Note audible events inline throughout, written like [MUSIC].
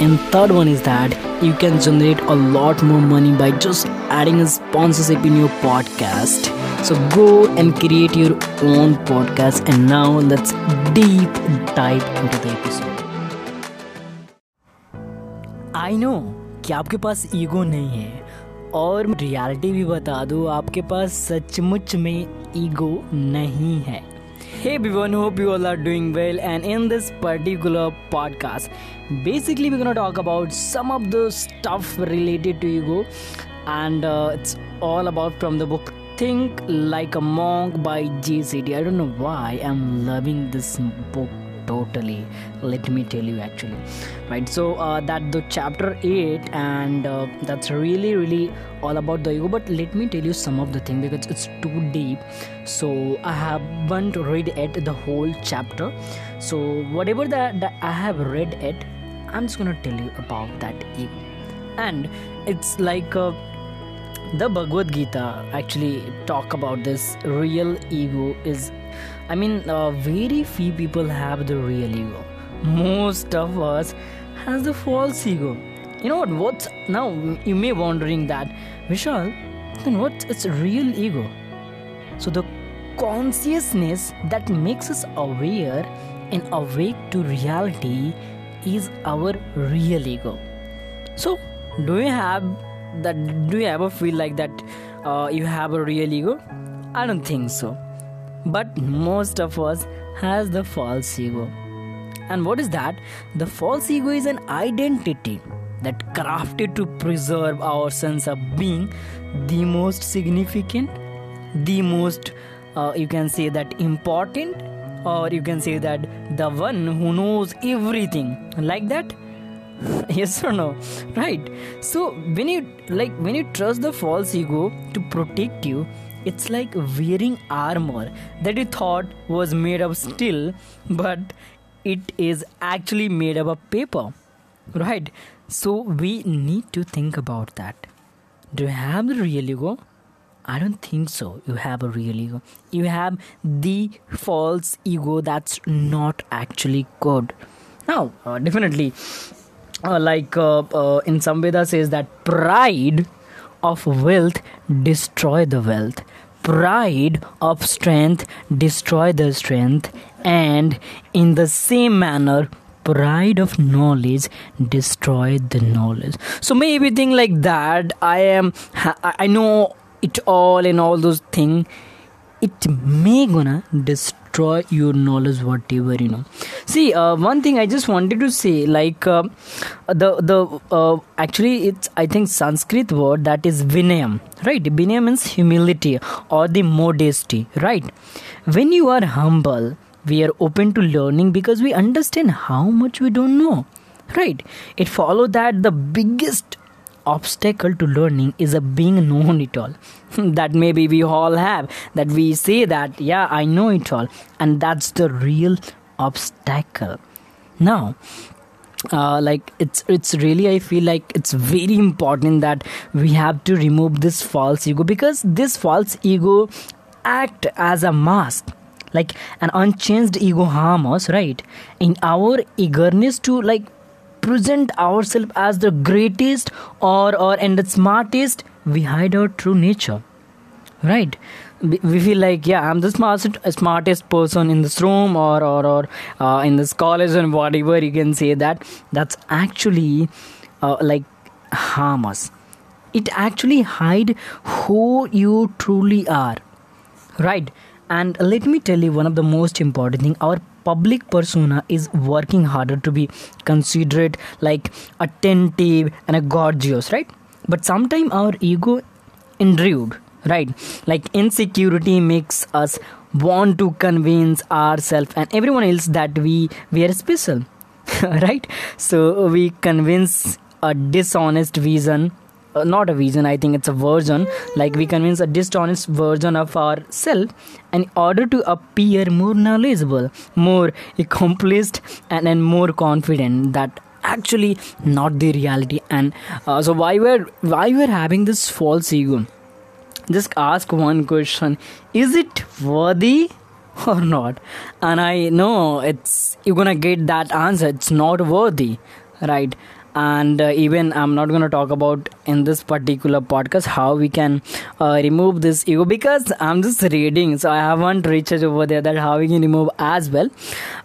And third one is that you can generate a lot more money by just adding a sponsorship in your podcast. So go and create your own podcast. And now let's deep dive into the episode. I know कि आपके पास ego नहीं है और reality भी बता दूँ आपके पास सचमुच में ईगो नहीं है Hey everyone, hope you all are doing well. And in this particular podcast, basically, we're gonna talk about some of the stuff related to ego, and uh, it's all about from the book Think Like a Monk by Jay Shetty I don't know why I'm loving this book totally let me tell you actually right? So uh, that the chapter 8 and uh, that's really really all about the ego but let me tell you some of the thing because it's too deep. So i haven't read it the whole chapter. So whatever that, that i have read it i'm just gonna tell you about that ego. And it's like uh, the bhagavad gita actually talk about this real ego is I mean, uh, very few people have the real ego. Most of us has the false ego. You know what? What's now? You may wondering that Vishal. Then what's real ego? So the consciousness that makes us aware and awake to reality is our real ego. So, do you have that? Do you ever feel like that? Uh, you have a real ego? I don't think so but most of us has the false ego and what is that the false ego is an identity that crafted to preserve our sense of being the most significant the most uh, you can say that important or you can say that the one who knows everything like that [LAUGHS] yes or no right so when you like when you trust the false ego to protect you it's like wearing armor that you thought was made of steel, but it is actually made of paper. Right? So we need to think about that. Do you have the real ego? I don't think so. You have a real ego. You have the false ego that's not actually good. Now, uh, definitely, uh, like uh, uh in Samveda says that pride of wealth destroy the wealth. Pride of strength destroy the strength. And in the same manner pride of knowledge destroy the knowledge. So maybe think like that i am i know it all and all those things it may gonna destroy your knowledge whatever you know see uh, one thing i just wanted to say like uh, the the uh, actually it's i think sanskrit word that is vinayam right? Vinayam means humility or the modesty right? When you are humble we are open to learning because we understand how much we don't know right? It follow that the biggest obstacle to learning is a being known it all. [LAUGHS] That maybe we all have that we say that yeah i know it all. And that's the real obstacle. Now uh, like it's it's really i feel like it's very important that we have to remove this false ego because this false ego act as a mask. Like an unchanged ego harm us right? In our eagerness to like present ourselves as the greatest or or and the smartest we hide our true nature right we feel like yeah i'm the smartest smartest person in this room or or or uh, in this college and whatever you can say that. That's actually uh, like harm us. It actually hide who you truly are. Right? And let me tell you one of the most important thing. Our public persona is working harder to be considerate like attentive and a gorgeous right? But sometimes our ego intrude right. Like insecurity makes us want to convince ourselves and everyone else that we we are special. [LAUGHS] Right? So we convince a dishonest vision uh, not a vision i think it's a version. Like we convince a dishonest version of ourselves in order to appear more knowledgeable more accomplished and, and more confident that actually not the reality. And uh, so why we're why we're having this false ego just ask one question. Is it worthy or not? And i know it's you're gonna get that answer. It's not worthy right and uh, even i'm not going to talk about in this particular podcast how we can uh, remove this ego because i'm just reading so i haven't researched over there that how we can remove as well.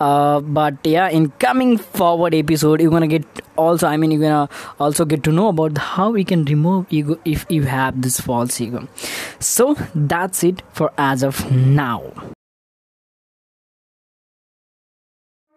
Uh, but yeah in coming forward episode you're gonna get also i mean you're gonna also get to know about how we can remove ego if you have this false ego. So that's it for as of now